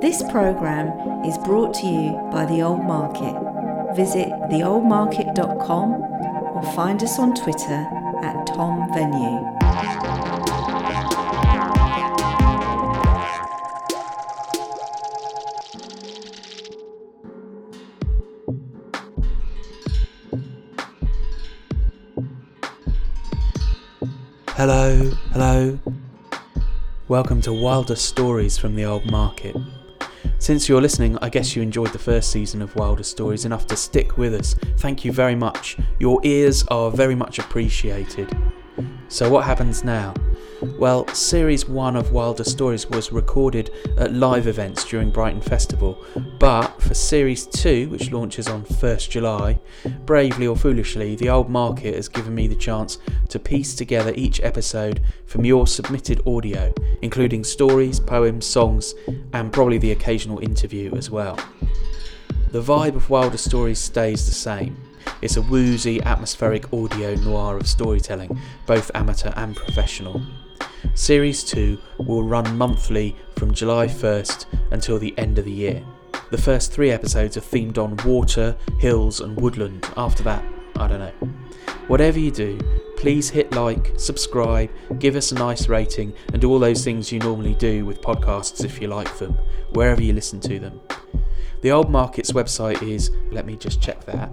This programme is brought to you by The Old Market. Visit theoldmarket.com or find us on Twitter at Tom Venue. Hello, hello. Welcome to Wilder Stories from the Old Market. Since you're listening, I guess you enjoyed the first season of Wilder Stories enough to stick with us. Thank you very much. Your ears are very much appreciated. So, what happens now? Well, Series 1 of Wilder Stories was recorded at live events during Brighton Festival, but for Series 2, which launches on 1st July, bravely or foolishly, the Old Market has given me the chance to piece together each episode from your submitted audio, including stories, poems, songs, and probably the occasional interview as well. The vibe of Wilder Stories stays the same. It's a woozy, atmospheric audio noir of storytelling, both amateur and professional. Series 2 will run monthly from July 1st until the end of the year. The first three episodes are themed on water, hills, and woodland. After that, I don't know. Whatever you do, please hit like, subscribe, give us a nice rating, and do all those things you normally do with podcasts if you like them, wherever you listen to them. The Old Market's website is, let me just check that,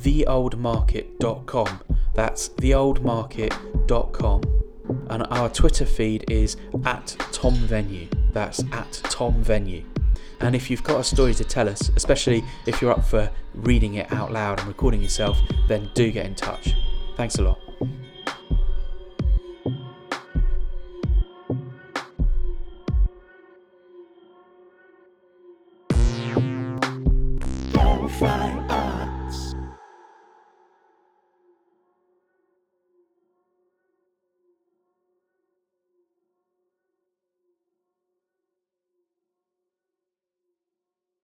theoldmarket.com. That's theoldmarket.com. And our Twitter feed is at Tom Venue. That's at Tom Venue. And if you've got a story to tell us, especially if you're up for reading it out loud and recording yourself, then do get in touch. Thanks a lot. Fly